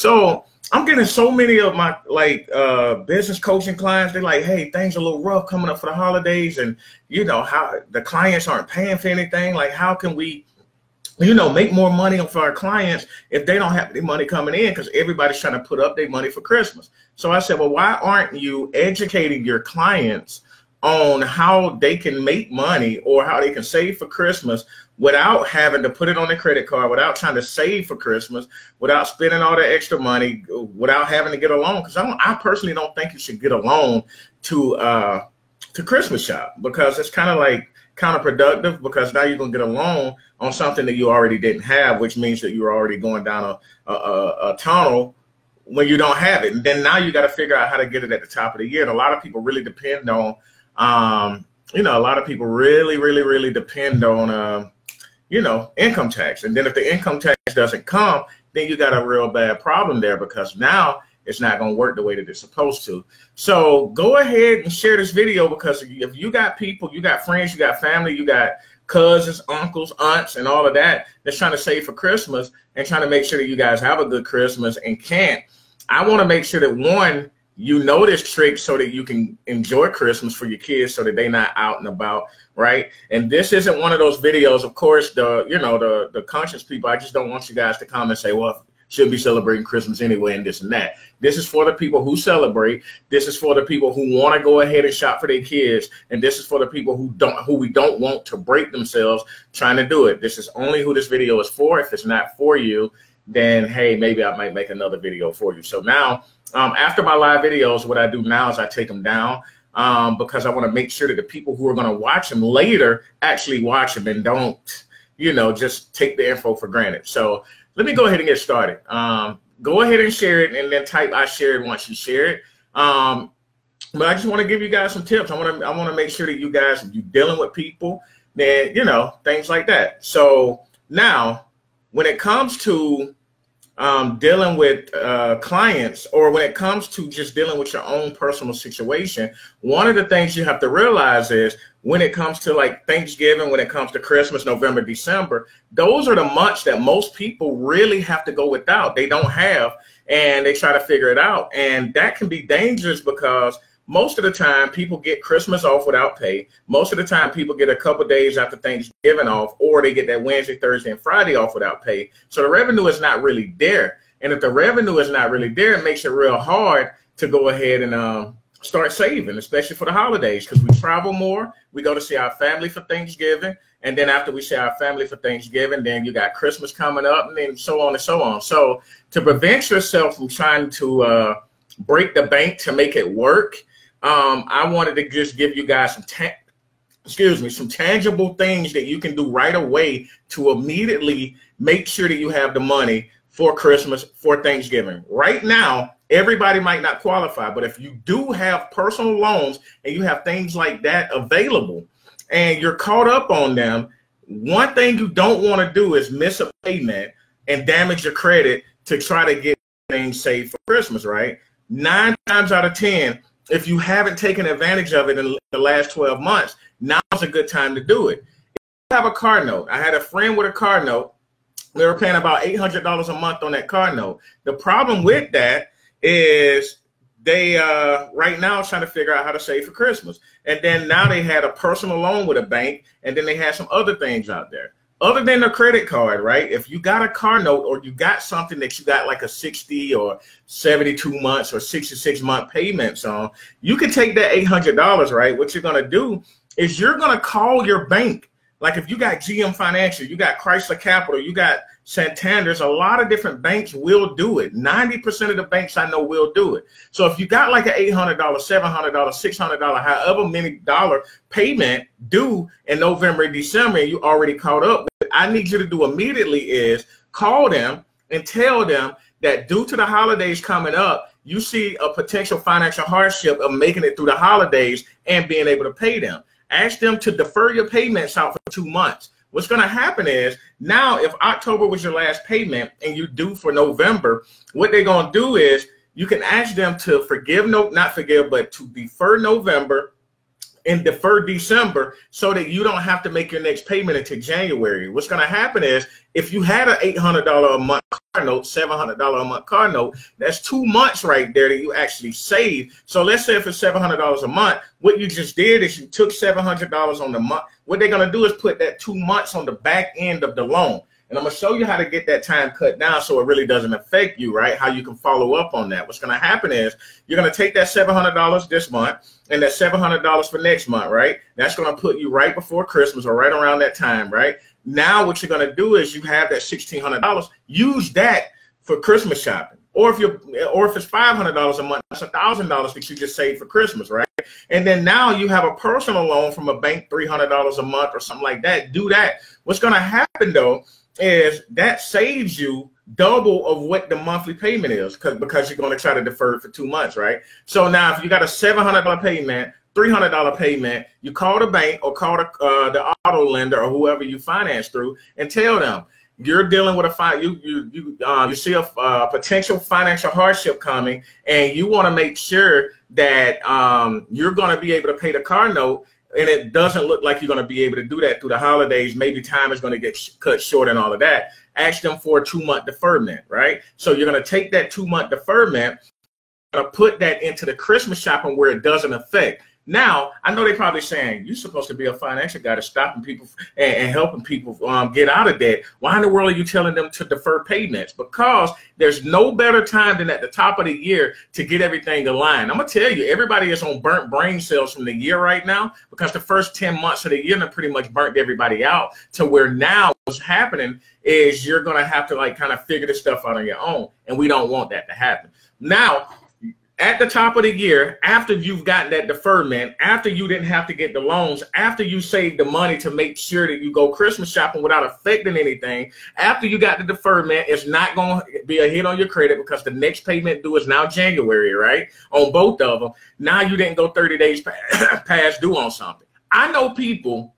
So I'm getting so many of my like uh business coaching clients. They're like, hey, things are a little rough coming up for the holidays, and you know how the clients aren't paying for anything. Like, how can we, you know, make more money for our clients if they don't have any money coming in? Because everybody's trying to put up their money for Christmas. So I said, well, why aren't you educating your clients on how they can make money or how they can save for Christmas without having to put it on their credit card, without trying to save for Christmas, without spending all the extra money, without having to get a loan. Because I, I personally don't think you should get a loan to uh, to Christmas shop because it's kind of like counterproductive because now you're gonna get a loan on something that you already didn't have, which means that you're already going down a, a, a tunnel when you don't have it. And then now you got to figure out how to get it at the top of the year. And a lot of people really depend on um, you know, a lot of people really, really, really depend on, uh, you know, income tax. And then if the income tax doesn't come, then you got a real bad problem there because now it's not going to work the way that it's supposed to. So go ahead and share this video because if you got people, you got friends, you got family, you got cousins, uncles, aunts, and all of that that's trying to save for Christmas and trying to make sure that you guys have a good Christmas and can't. I want to make sure that one, you know this trick so that you can enjoy Christmas for your kids so that they're not out and about, right? And this isn't one of those videos, of course, the you know, the the conscious people, I just don't want you guys to come and say, well, shouldn't be celebrating Christmas anyway and this and that. This is for the people who celebrate. This is for the people who want to go ahead and shop for their kids. And this is for the people who don't who we don't want to break themselves trying to do it. This is only who this video is for. If it's not for you, then hey, maybe I might make another video for you. So now um, after my live videos, what I do now is I take them down um, because I want to make sure that the people who are going to watch them later actually watch them and don't, you know, just take the info for granted. So let me go ahead and get started. Um, go ahead and share it and then type I shared once you share it. Um, but I just want to give you guys some tips. I want to I want to make sure that you guys, you're dealing with people, then you know things like that. So now, when it comes to um, dealing with uh, clients or when it comes to just dealing with your own personal situation, one of the things you have to realize is when it comes to like Thanksgiving, when it comes to Christmas, November, December, those are the months that most people really have to go without. They don't have and they try to figure it out. And that can be dangerous because most of the time people get Christmas off without pay. Most of the time people get a couple days after Thanksgiving off, or they get that Wednesday, Thursday, and Friday off without pay. So the revenue is not really there. And if the revenue is not really there, it makes it real hard to go ahead and um, start saving, especially for the holidays, because we travel more. We go to see our family for Thanksgiving. And then after we see our family for Thanksgiving, then you got Christmas coming up, and then so on and so on. So to prevent yourself from trying to uh, break the bank to make it work, um, I wanted to just give you guys some ta- excuse me, some tangible things that you can do right away to immediately make sure that you have the money for Christmas, for Thanksgiving. Right now, everybody might not qualify, but if you do have personal loans and you have things like that available and you're caught up on them, one thing you don't want to do is miss a payment and damage your credit to try to get things saved for Christmas, right? Nine times out of 10, if you haven't taken advantage of it in the last 12 months, now's a good time to do it. If you have a car note, I had a friend with a car note. They were paying about $800 a month on that car note. The problem with that is they uh, right now trying to figure out how to save for Christmas. And then now they had a personal loan with a bank, and then they had some other things out there other than a credit card, right? If you got a car note or you got something that you got like a 60 or 72 months or 66 month payments on, you can take that $800, right? What you're going to do is you're going to call your bank. Like if you got GM Financial, you got Chrysler Capital, you got Santander's, a lot of different banks will do it. 90% of the banks I know will do it. So if you got like an $800, $700, $600, however many dollar payment due in November December, and you already caught up, what I need you to do immediately is call them and tell them that due to the holidays coming up, you see a potential financial hardship of making it through the holidays and being able to pay them. Ask them to defer your payments out for two months What's going to happen is now, if October was your last payment and you due for November, what they're going to do is you can ask them to forgive, no, not forgive, but to defer November and defer December so that you don't have to make your next payment until January. What's going to happen is if you had an $800 a month car note, $700 a month car note, that's two months right there that you actually save. So let's say if it's $700 a month, what you just did is you took $700 on the month. What they're going to do is put that two months on the back end of the loan. And I'm gonna show you how to get that time cut down so it really doesn't affect you, right? How you can follow up on that. What's gonna happen is you're gonna take that $700 this month and that $700 for next month, right? That's gonna put you right before Christmas or right around that time, right? Now what you're gonna do is you have that $1,600. Use that for Christmas shopping. Or if you're, or if it's five hundred dollars a month, that's a thousand dollars that you just saved for Christmas, right? And then now you have a personal loan from a bank, three hundred dollars a month or something like that. Do that. What's going to happen though is that saves you double of what the monthly payment is because you're going to try to defer it for two months, right? So now if you got a seven hundred dollar payment, three hundred dollar payment, you call the bank or call the uh, the auto lender or whoever you finance through and tell them you're dealing with a fine you you you uh, you see a uh, potential financial hardship coming and you want to make sure that um, you're going to be able to pay the car note and it doesn't look like you're going to be able to do that through the holidays. Maybe time is going to get cut short and all of that. Ask them for a two month deferment, right? So you're going to take that two month deferment, going to put that into the Christmas shopping where it doesn't affect. Now, I know they're probably saying you're supposed to be a financial guy to stopping people and, and helping people um, get out of debt. Why in the world are you telling them to defer payments? Because there's no better time than at the top of the year to get everything aligned. I'm gonna tell you, everybody is on burnt brain cells from the year right now because the first 10 months of the year have pretty much burnt everybody out to where now what's happening is you're gonna have to like kind of figure this stuff out on your own. And we don't want that to happen. Now, at the top of the year, after you've gotten that deferment, after you didn't have to get the loans, after you saved the money to make sure that you go Christmas shopping without affecting anything, after you got the deferment, it's not going to be a hit on your credit because the next payment due is now January, right? On both of them. Now you didn't go 30 days past due on something. I know people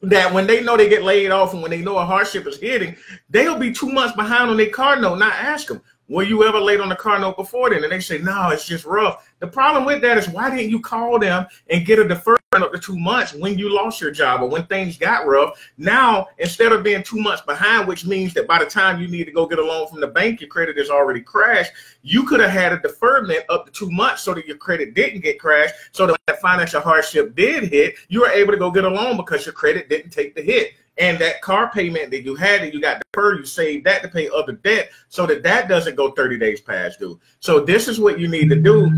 that when they know they get laid off and when they know a hardship is hitting, they'll be two months behind on their car note. Not ask them, were you ever late on the car note before then? And they say, no, it's just rough. The problem with that is why didn't you call them and get a deferment up to two months when you lost your job or when things got rough? Now, instead of being two months behind, which means that by the time you need to go get a loan from the bank, your credit has already crashed. You could have had a deferment up to two months so that your credit didn't get crashed. So that financial hardship did hit, you were able to go get a loan because your credit didn't take the hit and that car payment that you had that you got deferred, you save that to pay other debt so that that doesn't go 30 days past due. So this is what you need to do.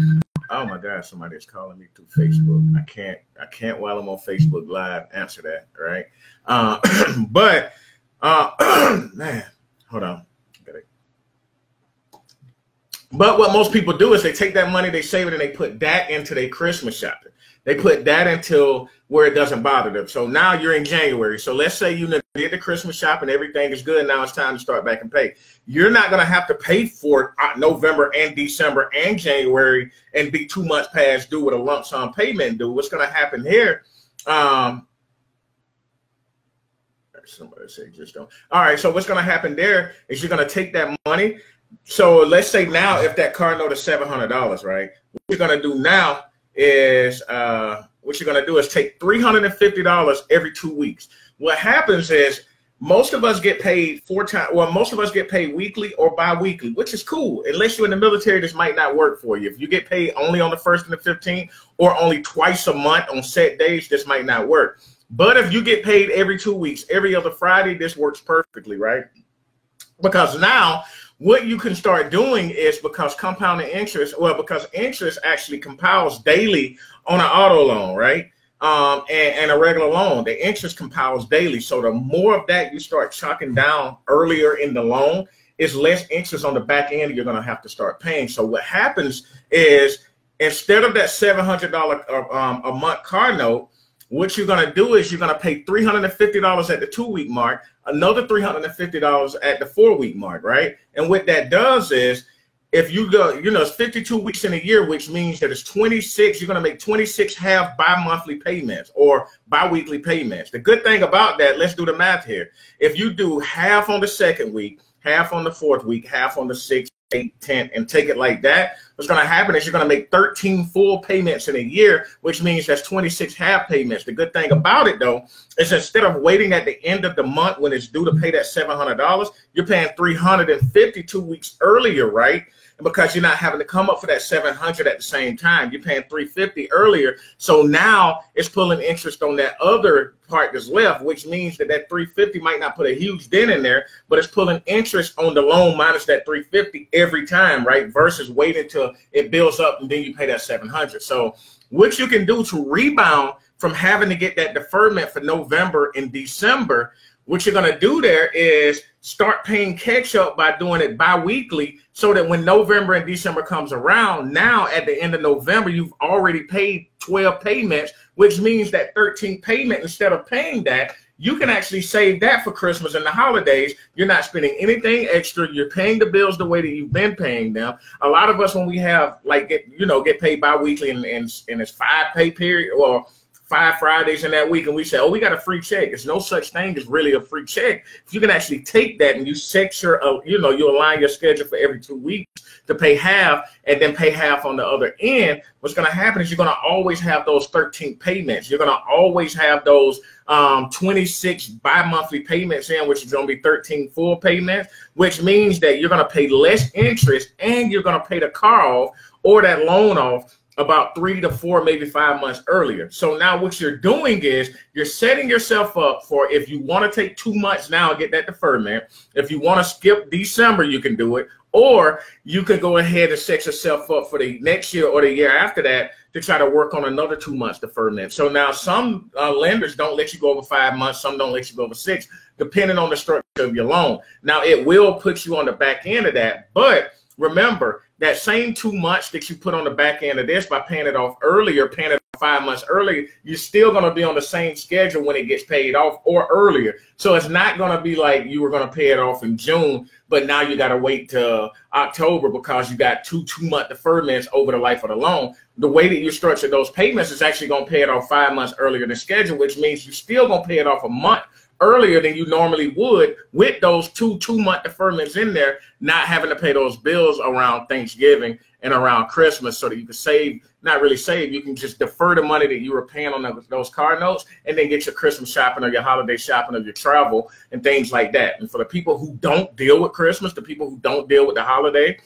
Oh my God, somebody's calling me through Facebook. I can't, I can't while I'm on Facebook Live answer that, right? Uh, but uh, man, hold on. But what most people do is they take that money, they save it, and they put that into their Christmas shopping. They put that until where it doesn't bother them. So now you're in January. So let's say you did the Christmas shopping, everything is good. Now it's time to start back and pay. You're not going to have to pay for uh, November and December and January and be two months past due with a lump sum payment due. What's going to happen here? Um, somebody say just don't. All right. So what's going to happen there is you're going to take that money. So let's say now if that car note is seven hundred dollars, right? What you're going to do now is uh, what you're going to do is take $350 every two weeks. What happens is most of us get paid four times. Well, most of us get paid weekly or bi-weekly, which is cool. Unless you're in the military, this might not work for you. If you get paid only on the first and the 15th or only twice a month on set days, this might not work. But if you get paid every two weeks, every other Friday, this works perfectly, right? Because now what you can start doing is because compounding interest, well, because interest actually compiles daily on an auto loan, right? Um, and, and, a regular loan, the interest compiles daily. So the more of that you start chalking down earlier in the loan, is less interest on the back end you're going to have to start paying. So what happens is instead of that seven hundred dollar uh, um, a month car note, what you're going to do is you're going to pay $350 at the two week mark, another $350 at the four week mark, right? And what that does is if you go, you know, it's 52 weeks in a year, which means that it's 26, you're going to make 26 half bi monthly payments or bi weekly payments. The good thing about that, let's do the math here. If you do half on the second week, half on the fourth week, half on the sixth, eight, 10, and take it like that, what's going to happen is you're going to make 13 full payments in a year, which means that's 26 half payments. The good thing about it, though, is instead of waiting at the end of the month when it's due to pay that $700, you're paying 352 weeks earlier, right? Because you're not having to come up for that 700 at the same time. You're paying 350 earlier. So now it's pulling interest on that other part that's left, which means that that 350 might not put a huge dent in there, but it's pulling interest on the loan minus that 350 every time, right? Versus waiting until it builds up and then you pay that 700. So what you can do to rebound from having to get that deferment for November and December what you're going to do there is start paying catch up by doing it bi-weekly so that when November and December comes around, now at the end of November, you've already paid 12 payments, which means that 13 payment, instead of paying that, you can actually save that for Christmas and the holidays. You're not spending anything extra. You're paying the bills the way that you've been paying them. A lot of us, when we have like get you know get paid bi-weekly and, and, and it's five pay period or five Fridays in that week and we say, oh, we got a free check. There's no such thing as really a free check. If you can actually take that and you set your, uh, you know, you align your schedule for every two weeks to pay half and then pay half on the other end, what's going to happen is you're going to always have those 13 payments. You're going to always have those um, 26 bi-monthly payments in, which is going to be 13 full payments, which means that you're going to pay less interest and you're going to pay the car off or that loan off about three to four, maybe five months earlier. So now what you're doing is you're setting yourself up for if you want to take two months now and get that deferment. If you want to skip December, you can do it. Or you can go ahead and set yourself up for the next year or the year after that to try to work on another two months deferment. So now some uh, lenders don't let you go over five months, some don't let you go over six, depending on the structure of your loan. Now it will put you on the back end of that, but remember that same two months that you put on the back end of this by paying it off earlier, paying it five months earlier, you're still going to be on the same schedule when it gets paid off or earlier. So it's not going to be like you were going to pay it off in June, but now you got to wait till October because you got two two month deferments over the life of the loan. The way that you structure those payments is actually going to pay it off five months earlier than scheduled, which means you're still going to pay it off a month earlier than you normally would with those two two month deferments in there, not having to pay those bills around Thanksgiving and around Christmas so that you can save, not really save, you can just defer the money that you were paying on those car notes and then get your Christmas shopping or your holiday shopping or your travel and things like that. And for the people who don't deal with Christmas, the people who don't deal with the holiday,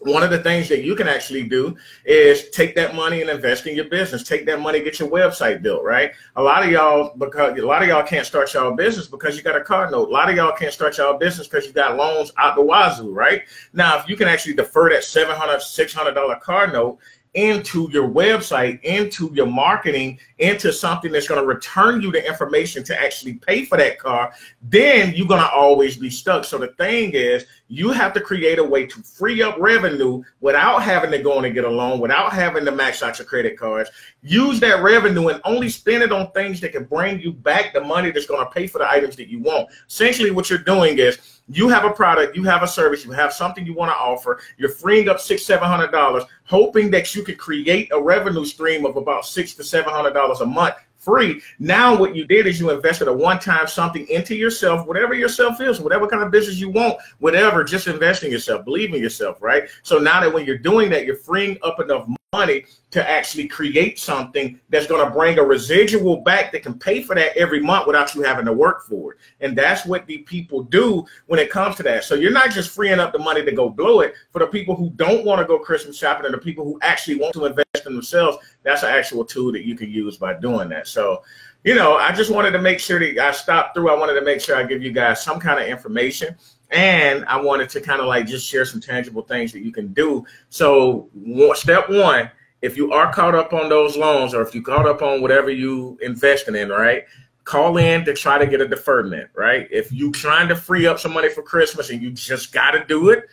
one of the things that you can actually do is take that money and invest in your business. Take that money, get your website built, right? A lot of y'all, because a lot of y'all can't start y'all business because you got a car note. A lot of y'all can't start y'all business because you got loans out the wazoo, right? Now, if you can actually defer that $700, $600 car note into your website, into your marketing, into something that's going to return you the information to actually pay for that car, then you're going to always be stuck. So the thing is, you have to create a way to free up revenue without having to go in and get a loan, without having to max out your credit cards. Use that revenue and only spend it on things that can bring you back the money that's going to pay for the items that you want. Essentially, what you're doing is you have a product, you have a service, you have something you want to offer. You're freeing up six, seven hundred dollars, hoping that you could create a revenue stream of about six to seven hundred dollars a month free. Now, what you did is you invested a one time something into yourself, whatever yourself is, whatever kind of business you want, whatever, just invest in yourself, believe in yourself, right? So now that when you're doing that, you're freeing up enough money to actually create something that's going to bring a residual back that can pay for that every month without you having to work for it. And that's what the people do when it comes to that. So you're not just freeing up the money to go blow it for the people who don't want to go Christmas shopping and the people who actually want to invest in themselves. That's an actual tool that you can use by doing that. So, you know, I just wanted to make sure that I stopped through. I wanted to make sure I give you guys some kind of information and I wanted to kind of like just share some tangible things that you can do. So, step one, if you are caught up on those loans or if you caught up on whatever you investing in, right? Call in to try to get a deferment, right? If you trying to free up some money for Christmas and you just got to do it,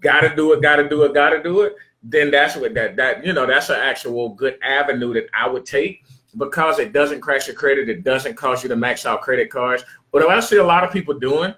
got to do it, got to do it, got to do it, then that's what that that you know that's an actual good avenue that I would take because it doesn't crash your credit, it doesn't cause you to max out credit cards. What I see a lot of people doing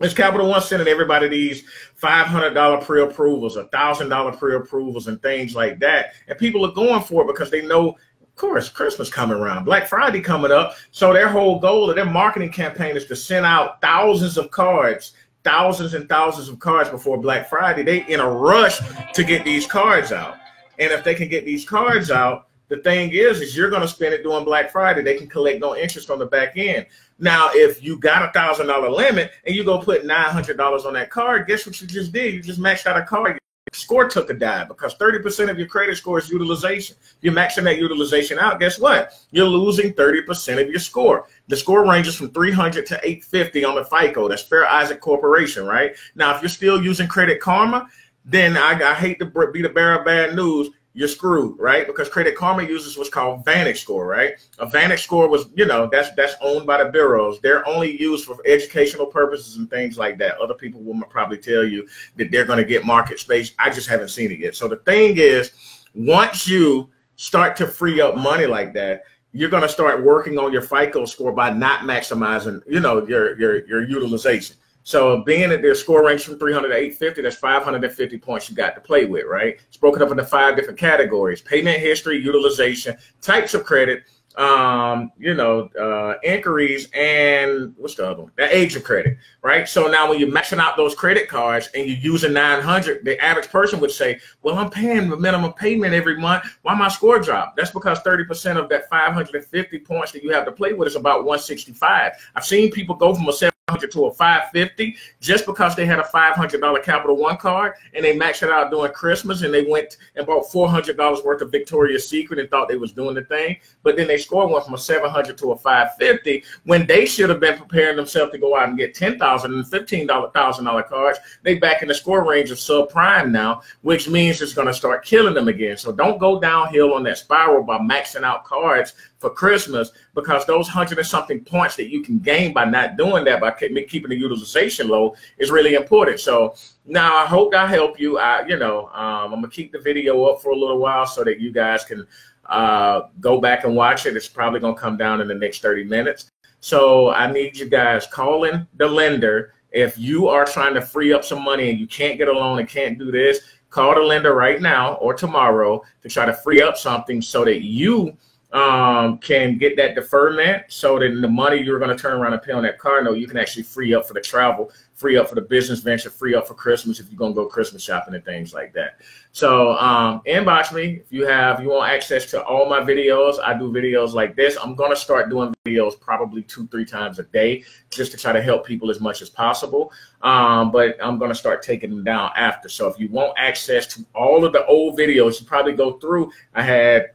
is Capital One sending everybody these five hundred dollar pre approvals, a thousand dollar pre approvals, and things like that, and people are going for it because they know of course, Christmas coming around, Black Friday coming up. So their whole goal of their marketing campaign is to send out thousands of cards thousands and thousands of cards before Black Friday. They in a rush to get these cards out. And if they can get these cards out, the thing is, is you're going to spend it during Black Friday. They can collect no interest on the back end. Now, if you got a thousand dollar limit and you go put nine hundred dollars on that card, guess what you just did? You just maxed out a card. Your score took a dive because 30% of your credit score is utilization. You're maxing that utilization out. Guess what? You're losing 30% of your score. The score ranges from 300 to 850 on the FICO. That's Fair Isaac Corporation, right? Now, if you're still using Credit Karma, then I, I hate to be the bearer of bad news you're screwed, right? Because Credit Karma uses what's called Vantage Score, right? A Vantage Score was, you know, that's that's owned by the bureaus. They're only used for educational purposes and things like that. Other people will probably tell you that they're going to get market space. I just haven't seen it yet. So the thing is, once you start to free up money like that, you're going to start working on your FICO score by not maximizing, you know, your your your utilization. So being that their score ranks from 300 to 850, that's 550 points you got to play with, right? It's broken up into five different categories: payment history, utilization, types of credit, um, you know, uh, inquiries, and what's the other one? The age of credit, right? So now when you're maxing out those credit cards and you're using 900, the average person would say, well, I'm paying the minimum payment every month. Why my score drop? That's because 30% of that 550 points that you have to play with is about 165. I've seen people go from a 700 to a 550 just because they had a $500 Capital One card and they maxed it out during Christmas and they went and bought $400 worth of Victoria's Secret and thought they was doing the thing. But then they scored one from a 700 to a 550 when they should have been preparing themselves to go out and get 10,000 and $15,000 cards. They back in the score range of subprime now, which means it's going to start killing them again. So don't go downhill on that spiral by maxing out cards for Christmas because those hundred and something points that you can gain by not doing that by keeping the utilization low is really important. So now I hope I help you. I, you know, um, I'm gonna keep the video up for a little while so that you guys can uh, go back and watch it. It's probably gonna come down in the next 30 minutes. So I need you guys calling the lender if you are trying to free up some money and you can't get a loan and can't do this. Call the lender right now or tomorrow to try to free up something so that you um, can get that deferment so that the money you're going to turn around and pay on that car note, you can actually free up for the travel, free up for the business venture, free up for Christmas if you're going to go Christmas shopping and things like that. So um, inbox me if you have, you want access to all my videos. I do videos like this. I'm going to start doing videos probably two, three times a day just to try to help people as much as possible. Um, but I'm going to start taking them down after. So if you want access to all of the old videos, you probably go through. I had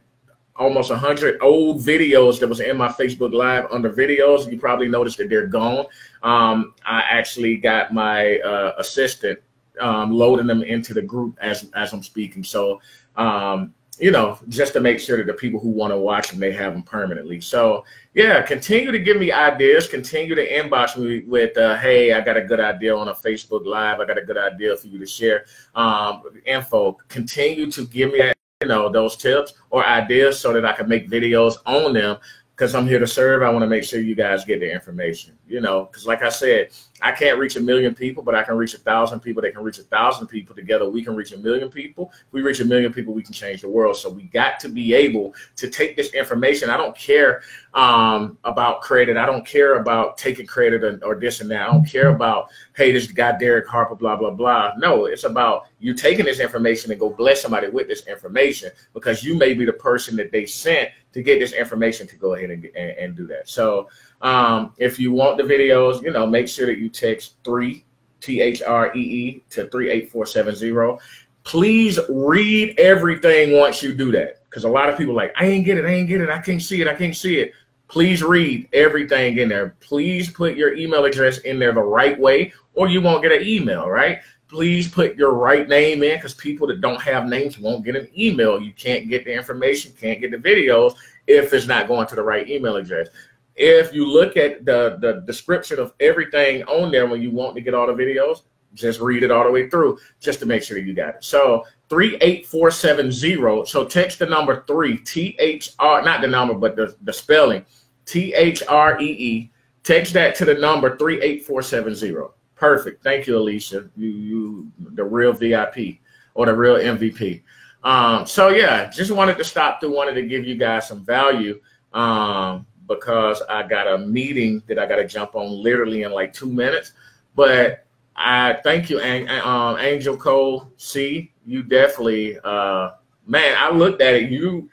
almost 100 old videos that was in my Facebook Live under videos. You probably noticed that they're gone. Um, I actually got my uh, assistant um, loading them into the group as as I'm speaking. So, um, you know, just to make sure that the people who want to watch them, they have them permanently. So, yeah, continue to give me ideas. Continue to inbox me with, uh, hey, I got a good idea on a Facebook Live. I got a good idea for you to share um, info. Continue to give me you know those tips or ideas so that I can make videos on them because I'm here to serve. I want to make sure you guys get the information, you know, because like I said, I can't reach a million people, but I can reach a thousand people. They can reach a thousand people together. We can reach a million people. If we reach a million people, we can change the world. So we got to be able to take this information. I don't care um, about credit. I don't care about taking credit or, or this and that. I don't care about, hey, this guy Derek Harper, blah, blah, blah. No, it's about you taking this information and go bless somebody with this information because you may be the person that they sent to get this information to go ahead and, and, and do that. So um, if you want the videos, you know, make sure that you text three T H R E E to three eight four seven zero. Please read everything once you do that, because a lot of people like, I ain't get it, I ain't get it, I can't see it, I can't see it. Please read everything in there. Please put your email address in there the right way, or you won't get an email, right? please put your right name in because people that don't have names won't get an email. You can't get the information, can't get the videos if it's not going to the right email address. If you look at the, the description of everything on there when you want to get all the videos, just read it all the way through just to make sure you got it. So 38470. So text the number three, T H R, not the number, but the, the spelling, T H R E E. Text that to the number 38470. Perfect. Thank you, Alicia. You you the real VIP or the real MVP. Um, so yeah, just wanted to stop through, wanted to give you guys some value um, because I got a meeting that I got to jump on literally in like two minutes. But I thank you, um, Angel Cole. C, you definitely, uh, man. I looked at it. You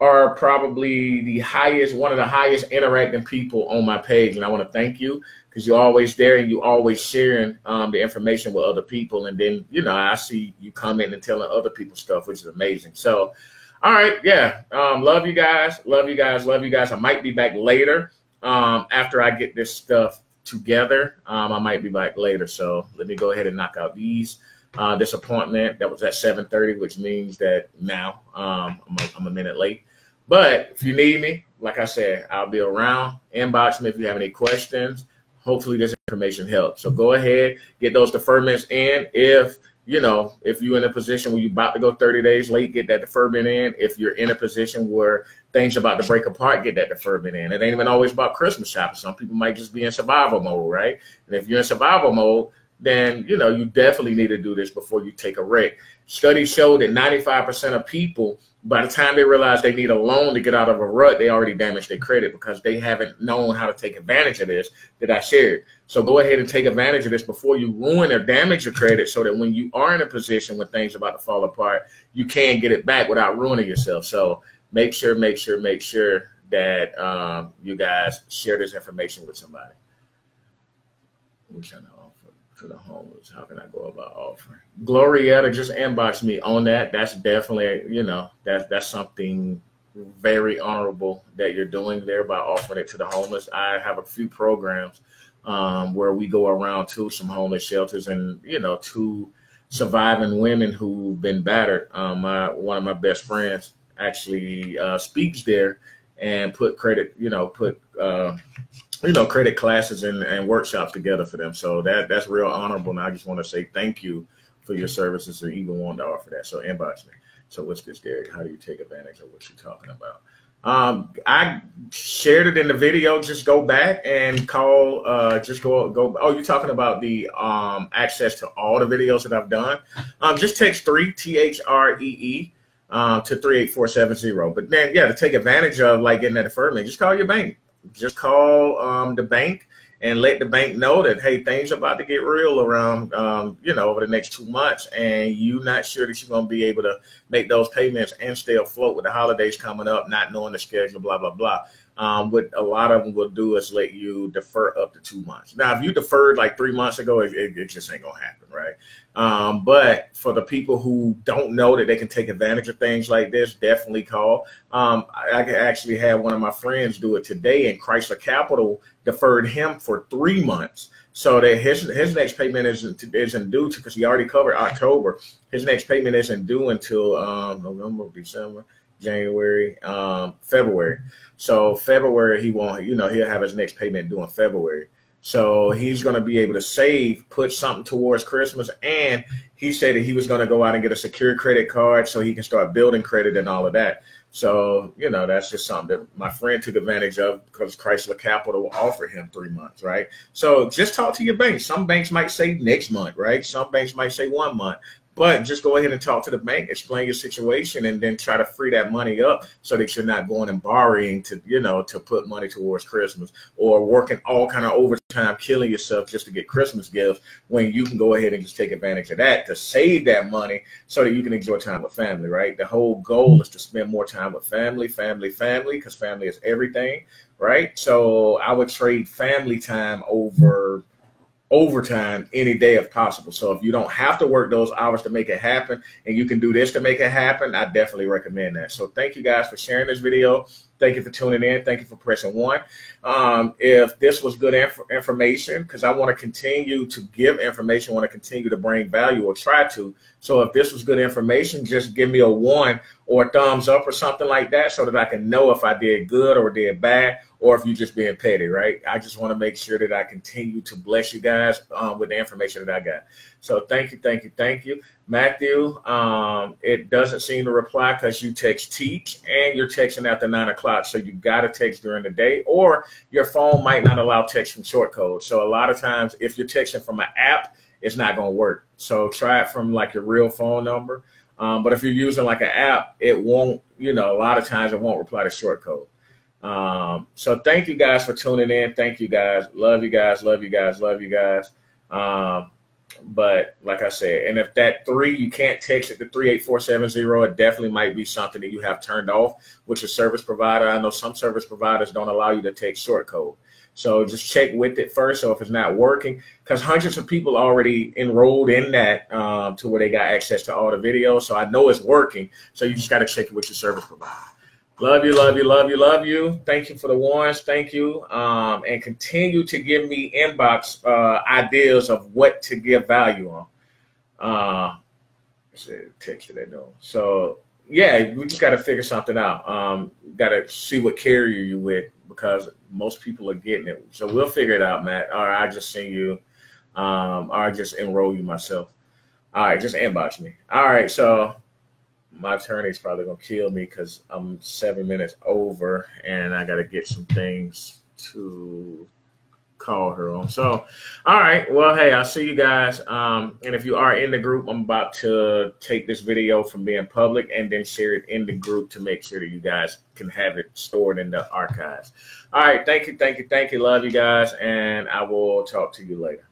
are probably the highest, one of the highest interacting people on my page, and I want to thank you because you're always there and you're always sharing um, the information with other people. And then, you know, I see you commenting and telling other people stuff, which is amazing. So, all right, yeah, um, love you guys, love you guys, love you guys. I might be back later um, after I get this stuff together. Um, I might be back later. So let me go ahead and knock out these. Uh, this appointment that was at 7:30, which means that now um, I'm, a, I'm a minute late. But if you need me, like I said, I'll be around. Inbox me if you have any questions hopefully this information helps. So go ahead, get those deferments in. If you know, if you're in a position where you're about to go 30 days late, get that deferment in. If you're in a position where things are about to break apart, get that deferment in. It ain't even always about Christmas shopping. Some people might just be in survival mode, right? And if you're in survival mode, then you know you definitely need to do this before you take a wreck. Studies show that 95% of people by the time they realize they need a loan to get out of a rut, they already damaged their credit because they haven't known how to take advantage of this that I shared. So go ahead and take advantage of this before you ruin or damage your credit so that when you are in a position when things about to fall apart, you can get it back without ruining yourself. So make sure, make sure, make sure that um, you guys share this information with somebody. I know to offer to the homeless? How can I go about offering? Glorietta just inbox me on that. That's definitely, you know, that's that's something very honorable that you're doing there by offering it to the homeless. I have a few programs um, where we go around to some homeless shelters and you know to surviving women who've been battered. Um, my one of my best friends actually uh, speaks there and put credit, you know, put uh, you know, credit classes and, and workshops together for them. So that that's real honorable. And I just want to say thank you for your services and even wanting to offer that. So inbox me. So what's this, Derek? How do you take advantage of what you're talking about? Um, I shared it in the video. Just go back and call. Uh, just go go. Oh, you're talking about the um, access to all the videos that I've done. Um, just text three T H R E E um, to three eight four seven zero. But then, yeah, to take advantage of like getting that deferment, just call your bank just call um, the bank and let the bank know that hey things are about to get real around um, you know over the next two months and you're not sure that you're going to be able to make those payments and stay afloat with the holidays coming up not knowing the schedule blah blah blah. Um, what a lot of them will do is let you defer up to two months. Now if you deferred like three months ago it, it, it just ain't gonna happen right? Um, but for the people who don't know that they can take advantage of things like this, definitely call. Um, I, I actually had one of my friends do it today, and Chrysler Capital deferred him for three months. So that his his next payment isn't isn't due because he already covered October. His next payment isn't due until um, November, December, January, um, February. So February he won't, you know, he'll have his next payment due in February. So he's going to be able to save, put something towards Christmas. And he said that he was going to go out and get a secure credit card so he can start building credit and all of that. So, you know, that's just something that my friend took advantage of because Chrysler Capital offered him three months, right? So just talk to your bank. Some banks might say next month, right? Some banks might say one month. But just go ahead and talk to the bank, explain your situation, and then try to free that money up so that you're not going and borrowing to, you know, to put money towards Christmas or working all kind of overtime, killing yourself just to get Christmas gifts when you can go ahead and just take advantage of that to save that money so that you can enjoy time with family, right? The whole goal is to spend more time with family, family, family, because family is everything, right? So I would trade family time over overtime any day if possible. So if you don't have to work those hours to make it happen and you can do this to make it happen, I definitely recommend that. So thank you guys for sharing this video. Thank you for tuning in. Thank you for pressing one. Um, if this was good inf- information, because I want to continue to give information, want to continue to bring value or try to. So if this was good information, just give me a one or a thumbs up or something like that so that I can know if I did good or did bad or if you're just being petty, right? I just want to make sure that I continue to bless you guys um, with the information that I got. So thank you, thank you, thank you. Matthew, um, it doesn't seem to reply because you text teach and you're texting after nine o'clock. So you got to text during the day, or your phone might not allow text from short code. So a lot of times, if you're texting from an app, it's not going to work. So try it from like your real phone number. Um, but if you're using like an app, it won't, you know, a lot of times it won't reply to short code. Um, so thank you guys for tuning in. Thank you guys. Love you guys. Love you guys. Love you guys. Um, but like I said, and if that three you can't text four seven zero, it definitely might be something that you have turned off with your service provider. I know some service providers don't allow you to take short code. So just check with it first. So if it's not working, because hundreds of people already enrolled in that um, to where they got access to all the videos. So I know it's working. So you just got to check it with your service provider. Love you, love you, love you, love you. Thank you for the warrants. Thank you. Um, and continue to give me inbox uh, ideas of what to give value on. Uh, text that though. So yeah, we just got to figure something out. Um, got to see what carrier you with because most people are getting it. So we'll figure it out, Matt. Or I just send you, um, or I just enroll you myself. All right, just inbox me. All right, so my attorney's probably gonna kill me because I'm seven minutes over and I gotta get some things to call her on. So, all right. Well, hey, I'll see you guys. Um, and if you are in the group, I'm about to take this video from being public and then share it in the group to make sure that you guys can have it stored in the archives. All right. Thank you. Thank you. Thank you. Love you guys. And I will talk to you later.